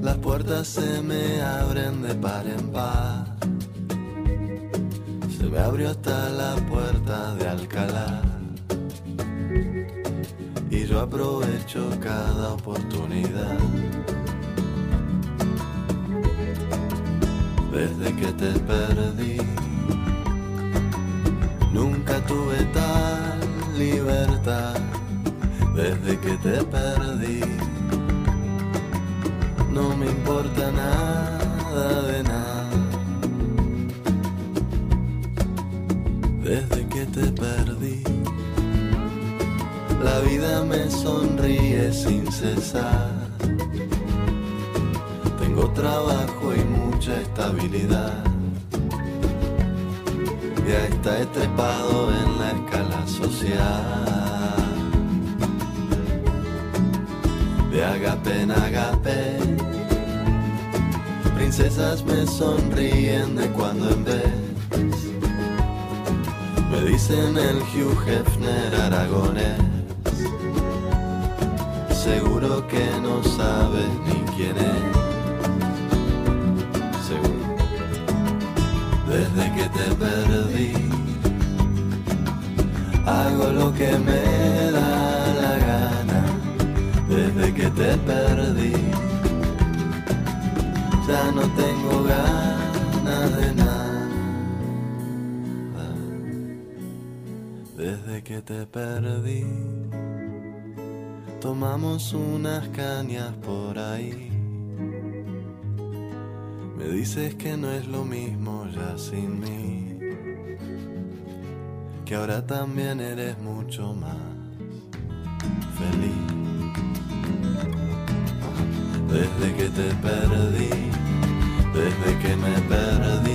Las puertas se me abren de par en par. Se me abrió hasta la puerta de Alcalá. Y yo aprovecho cada oportunidad. Desde que te perdí, nunca tuve tal libertad desde que te perdí. No me importa nada de nada. Desde que te perdí, la vida me sonríe sin cesar. Tengo trabajo y mucha estabilidad. Ya está estrepado en la escala social. de agape en agape. Princesas me sonríen de cuando en vez. Me dicen el Hugh Hefner aragonés. Seguro que no sabes ni quién es. Seguro. Desde que te perdí, hago lo que me da desde que te perdí. Ya no tengo ganas que te perdí, tomamos unas cañas por ahí. Me dices que no es lo mismo ya sin mí, que ahora también eres mucho más feliz desde que te perdí, desde que me perdí.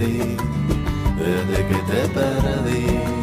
Desde que te perdí.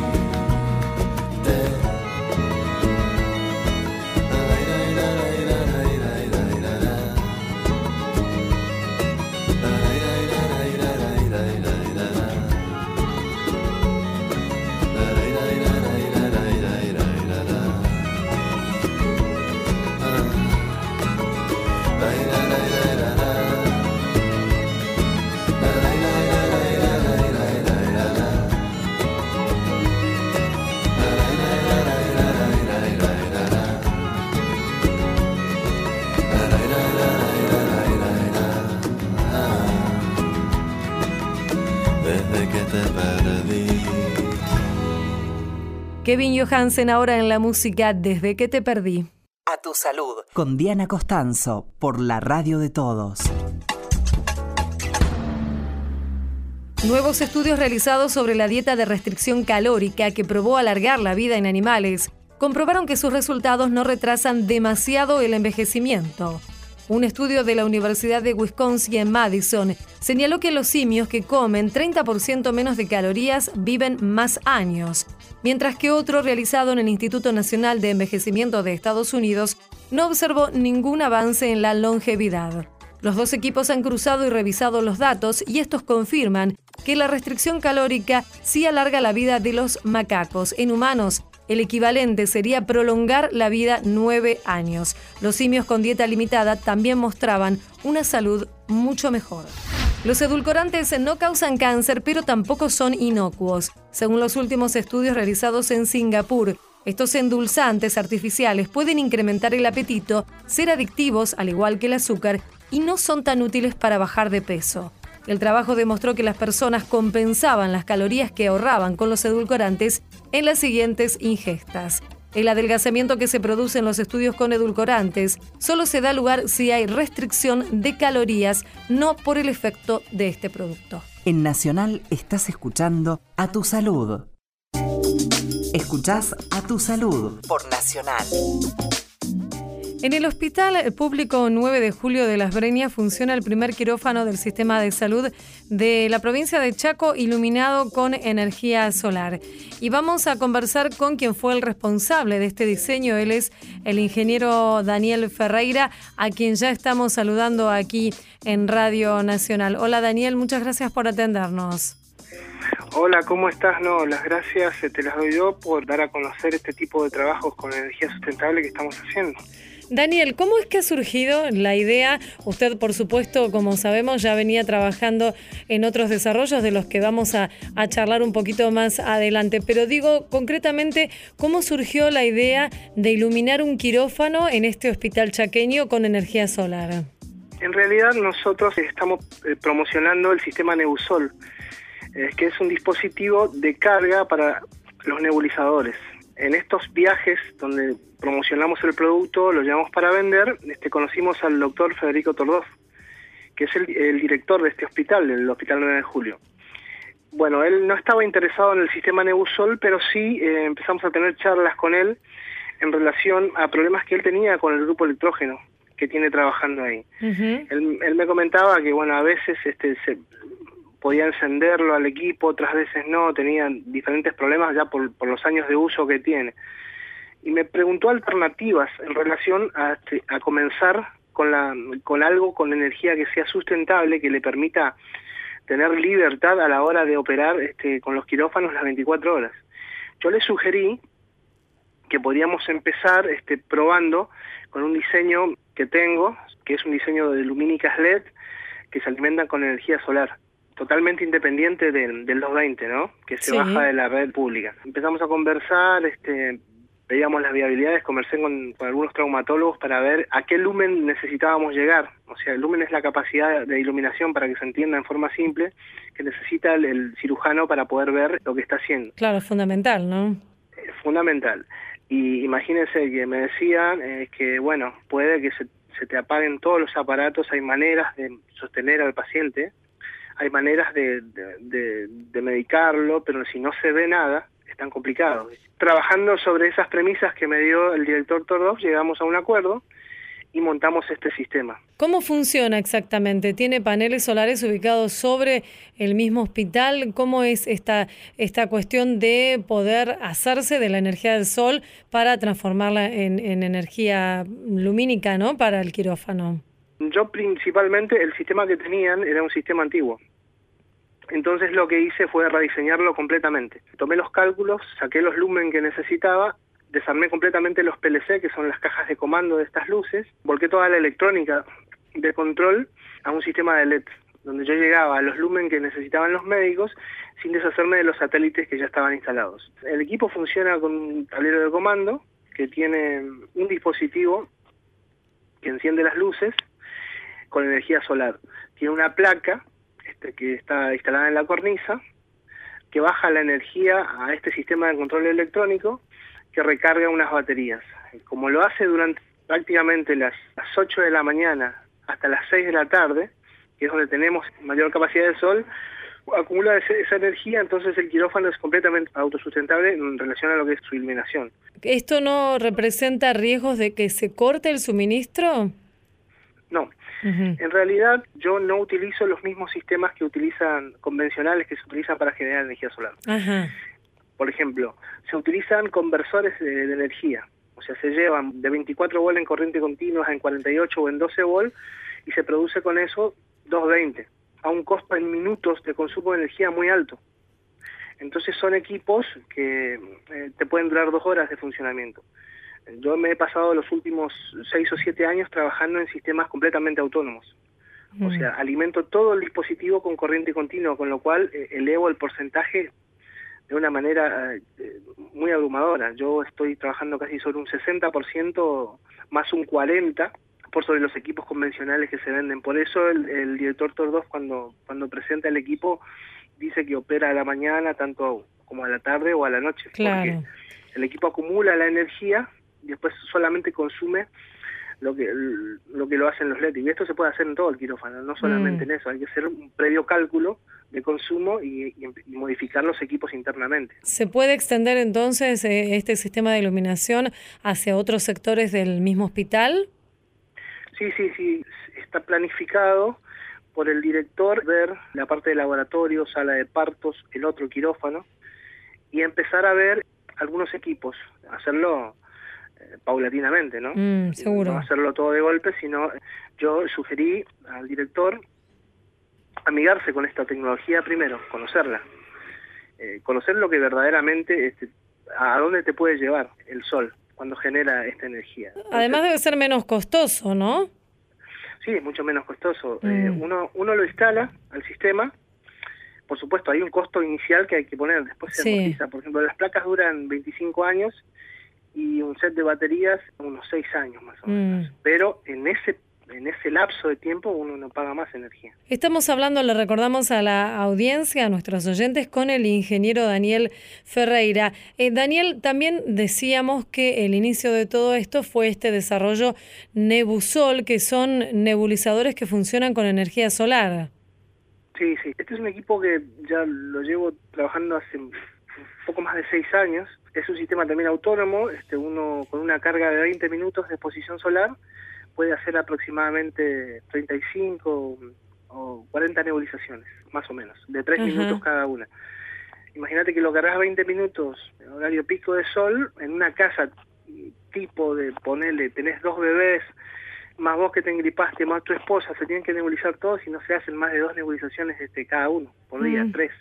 Kevin Johansen ahora en la música Desde que te perdí.
A tu salud. Con Diana Costanzo por la radio de todos.
Nuevos estudios realizados sobre la dieta de restricción calórica que probó alargar la vida en animales comprobaron que sus resultados no retrasan demasiado el envejecimiento. Un estudio de la Universidad de Wisconsin en Madison señaló que los simios que comen 30% menos de calorías viven más años, mientras que otro realizado en el Instituto Nacional de Envejecimiento de Estados Unidos no observó ningún avance en la longevidad. Los dos equipos han cruzado y revisado los datos y estos confirman que la restricción calórica sí alarga la vida de los macacos. En humanos, el equivalente sería prolongar la vida nueve años. Los simios con dieta limitada también mostraban una salud mucho mejor. Los edulcorantes no causan cáncer, pero tampoco son inocuos. Según los últimos estudios realizados en Singapur, estos endulzantes artificiales pueden incrementar el apetito, ser adictivos, al igual que el azúcar, y no son tan útiles para bajar de peso. El trabajo demostró que las personas compensaban las calorías que ahorraban con los edulcorantes en las siguientes ingestas. El adelgazamiento que se produce en los estudios con edulcorantes solo se da lugar si hay restricción de calorías, no por el efecto de este producto.
En Nacional estás escuchando A Tu Salud. Escuchás A Tu Salud por Nacional.
En el Hospital Público 9 de Julio de Las Breñas funciona el primer quirófano del sistema de salud de la provincia de Chaco iluminado con energía solar. Y vamos a conversar con quien fue el responsable de este diseño. Él es el ingeniero Daniel Ferreira, a quien ya estamos saludando aquí en Radio Nacional. Hola Daniel, muchas gracias por atendernos.
Hola, ¿cómo estás? No, las gracias eh, te las doy yo por dar a conocer este tipo de trabajos con energía sustentable que estamos haciendo.
Daniel, ¿cómo es que ha surgido la idea? Usted, por supuesto, como sabemos, ya venía trabajando en otros desarrollos de los que vamos a, charlar un poquito más adelante, pero digo concretamente, ¿cómo surgió la idea de iluminar un quirófano en este hospital chaqueño con energía solar?
En realidad nosotros estamos eh, promocionando el sistema Neusol, eh, que es un dispositivo de carga para los nebulizadores en estos viajes donde promocionamos el producto, lo llevamos para vender, este, conocimos al doctor Federico Tordov, que es el, director de este hospital, el Hospital 9 de Julio. Bueno, él no estaba interesado en el sistema Neusol, pero sí eh, empezamos a tener charlas con él en relación a problemas que él tenía con el grupo electrógeno que tiene trabajando ahí. él, él, me comentaba que, bueno, a veces este, se, podía encenderlo al equipo, otras veces no, tenían diferentes problemas ya por, por los años de uso que tiene. Y me preguntó alternativas en relación a, a comenzar con, la, con algo con energía que sea sustentable, que le permita tener libertad a la hora de operar este, con los quirófanos las 24 horas. Yo le sugerí que podíamos empezar este, probando con un diseño que tengo, que es un diseño de lumínicas LED que se alimentan con energía solar totalmente independiente del, del 220, ¿no? Que se baja de la red pública. Empezamos a conversar, este, veíamos las viabilidades, conversé con, algunos traumatólogos para ver a qué lumen necesitábamos llegar. O sea, el lumen es la capacidad de iluminación, para que se entienda en forma simple, que necesita el, cirujano para poder ver lo que está haciendo.
Claro, es fundamental, ¿no?
Es fundamental. Y imagínense que me decían eh, que, bueno, puede que se, se te apaguen todos los aparatos, hay maneras de sostener al paciente, hay maneras de, de, medicarlo, pero si no se ve nada, tan complicado. Trabajando sobre esas premisas que me dio el director Tordov, llegamos a un acuerdo y montamos este sistema.
¿Cómo funciona exactamente? ¿Tiene paneles solares ubicados sobre el mismo hospital? ¿Cómo es esta, esta cuestión de poder hacerse de la energía del sol para transformarla en, en energía lumínica, ¿no? Para el quirófano.
Yo principalmente el sistema que tenían era un sistema antiguo. Entonces lo que hice fue rediseñarlo completamente. Tomé los cálculos, saqué los lumen que necesitaba, desarmé completamente los PLC, que son las cajas de comando de estas luces, volqué toda la electrónica de control a un sistema de LED, donde yo llegaba a los lumen que necesitaban los médicos sin deshacerme de los satélites que ya estaban instalados. El equipo funciona con un tablero de comando que tiene un dispositivo que enciende las luces con energía solar. Tiene una placa que está instalada en la cornisa que baja la energía a este sistema de control electrónico que recarga unas baterías. Como lo hace durante prácticamente las, las 8 de la mañana hasta las 6 de la tarde, que es donde tenemos mayor capacidad de sol, acumula esa energía, entonces el quirófano es completamente autosustentable en relación a lo que es su iluminación.
¿Esto no representa riesgos de que se corte el suministro?
No, en realidad yo no utilizo los mismos sistemas que utilizan convencionales que se utilizan para generar energía solar. Por ejemplo, se utilizan conversores de, de, energía, o sea, se llevan de 24 volt en corriente continua en 48 o en 12 volt y se produce con eso 220 a un costo en minutos de consumo de energía muy alto. Entonces son equipos que eh, te pueden durar dos horas de funcionamiento. Yo me he pasado los últimos seis o siete años trabajando en sistemas completamente autónomos. O sea, alimento todo el dispositivo con corriente continua, con lo cual eh, elevo el porcentaje de una manera eh, muy abrumadora. Yo estoy trabajando casi sobre un 60% más un 40% por sobre los equipos convencionales que se venden. Por eso el, el director Tordos cuando, cuando presenta el equipo dice que opera a la mañana tanto como a la tarde o a la noche. Porque el equipo acumula la energía después solamente consume lo que lo que lo hacen los LED. Y esto se puede hacer en todo el quirófano, no solamente
Mm.
en eso. Hay que hacer un previo cálculo de consumo y, y- y modificar los equipos internamente.
¿Se puede extender entonces eh, este sistema de iluminación hacia otros sectores del mismo hospital?
Sí, sí, sí. Está planificado por el director ver la parte de laboratorio, sala de partos, el otro quirófano y empezar a ver algunos equipos, hacerlo eh, paulatinamente, ¿no?
Mm, seguro.
No hacerlo todo de golpe, sino yo sugerí al director amigarse con esta tecnología primero, conocerla, eh, conocer lo que verdaderamente, este, a dónde te puede llevar el sol cuando genera esta energía.
Además debe ser menos costoso, ¿no?
Sí, es mucho menos costoso.
Mm.
Eh, uno, uno lo instala al sistema. Por supuesto, hay un costo inicial que hay que poner, después se
Sí.
amortiza. Por ejemplo, las placas duran 25 años y un set de baterías unos 6 años más o menos.
Mm.
Pero en ese en ese lapso de tiempo uno no paga más energía.
Estamos hablando, le recordamos a la audiencia, a nuestros oyentes, con el ingeniero Daniel Ferreira. Eh, Daniel, también decíamos que el inicio de todo esto fue este desarrollo Nebusol, que son nebulizadores que funcionan con energía solar.
Sí, sí. Este es un equipo que ya lo llevo trabajando hace poco más de seis años. Es un sistema también autónomo, este uno con una carga de 20 minutos de exposición solar puede hacer aproximadamente 35 o 40 nebulizaciones, más o menos, de 3
Ajá.
minutos cada una. Imagínate que lo cargas 20 minutos en horario pico de sol en una casa tipo de ponerle, tenés dos bebés, más vos que te engripaste, más tu esposa, se tienen que nebulizar todos y no se hacen más de dos nebulizaciones este, cada uno, por día,
Mm.
tres.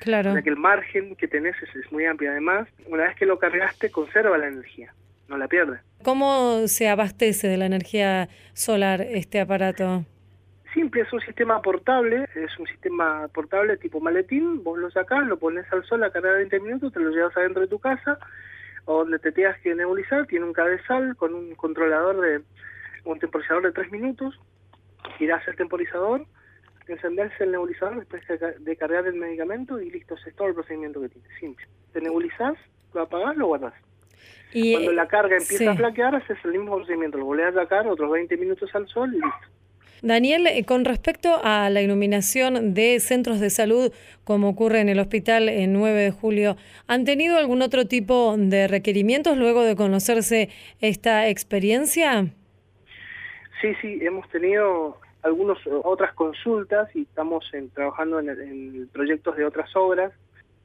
Claro.
O sea que el margen que tenés es, es muy amplio. Además, una vez que lo cargaste, conserva la energía, no la pierde.
¿Cómo se abastece de la energía solar este aparato?
Simple, es un sistema portable, es un sistema portable tipo maletín, vos lo sacás, lo pones al sol a cargar 20 minutos, te lo llevas adentro de tu casa, o donde te tengas que nebulizar, tiene un cabezal con un controlador de, un temporizador de 3 minutos, girás el temporizador, encendés el nebulizador después de ca- de cargar el medicamento y listo, ese es todo el procedimiento que tiene, simple. Te nebulizás, lo apagás, lo guardás.
Y,
Cuando la carga empieza
sí.
a flaquear, haces el mismo procedimiento, lo volvés a sacar, otros 20 minutos al sol y listo.
Daniel, eh, con respecto a la iluminación de centros de salud, como ocurre en el hospital en 9 de julio, ¿han tenido algún otro tipo de requerimientos luego de conocerse esta experiencia?
Sí, sí, hemos tenido algunas otras consultas y estamos trabajando en, proyectos de otras obras.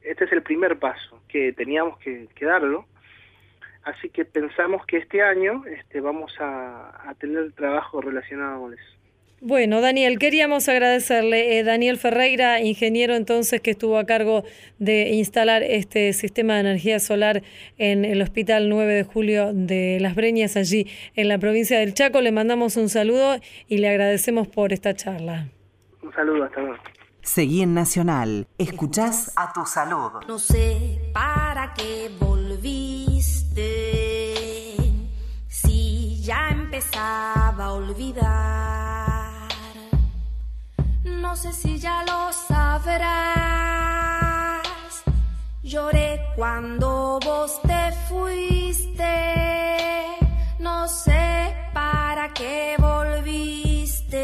Este es el primer paso que teníamos que, darlo. Así que pensamos que este año este, vamos a, a tener trabajo relacionado con eso.
Bueno, Daniel, queríamos agradecerle. Eh, Daniel Ferreira, ingeniero entonces que estuvo a cargo de instalar este sistema de energía solar en el Hospital 9 de Julio de Las Breñas, allí en la provincia del Chaco. Le mandamos un saludo y le agradecemos por esta charla.
Un saludo, hasta luego.
Seguí en Nacional. Escuchás a tu salud.
No sé para qué volviste. Si ya empezaba a olvidar no sé si ya lo sabrás. Lloré cuando vos te fuiste. No sé para qué volviste.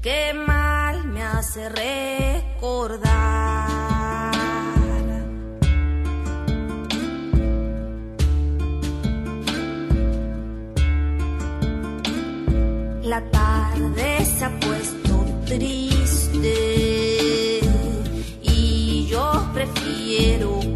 Qué mal me hace recordar. Prefiero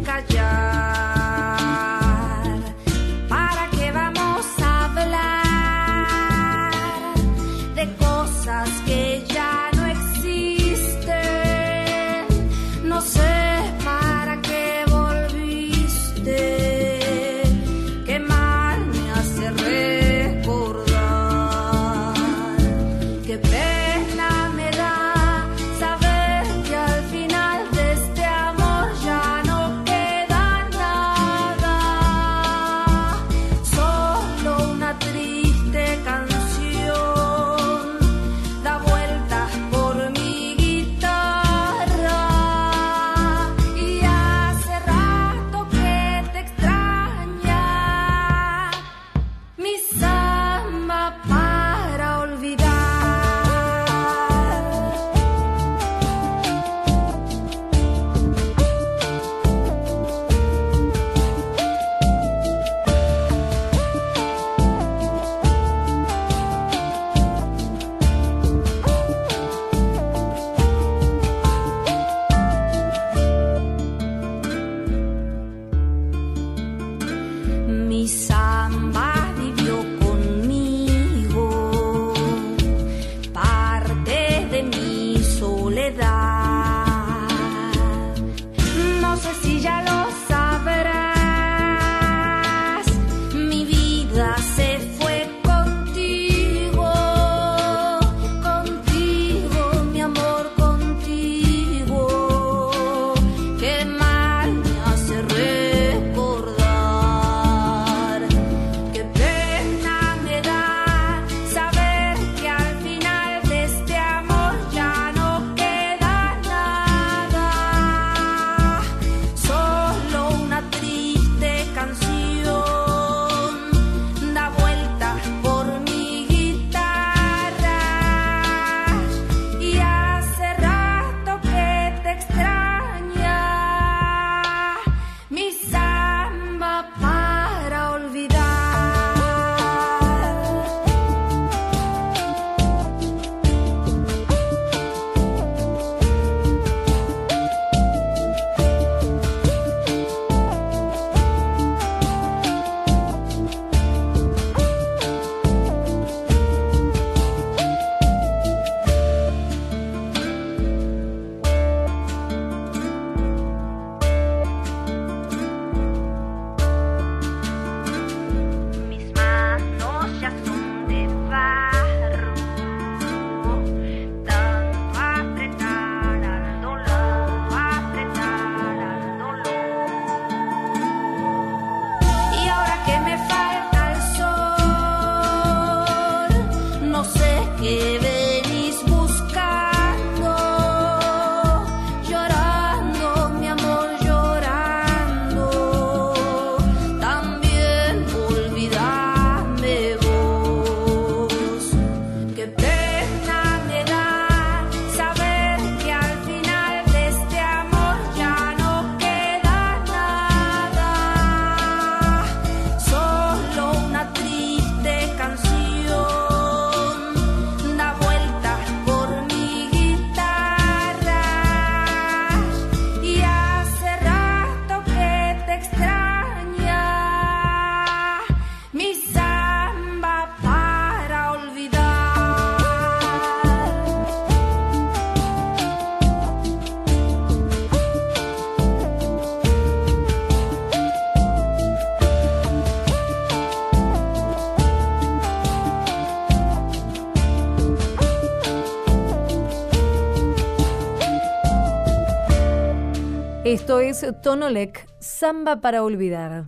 Esto es Tonolec, Samba para Olvidar.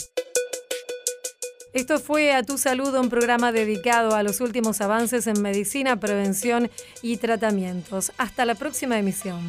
Esto fue A Tu Salud, un programa dedicado a los últimos avances en medicina, prevención y tratamientos. Hasta la próxima emisión.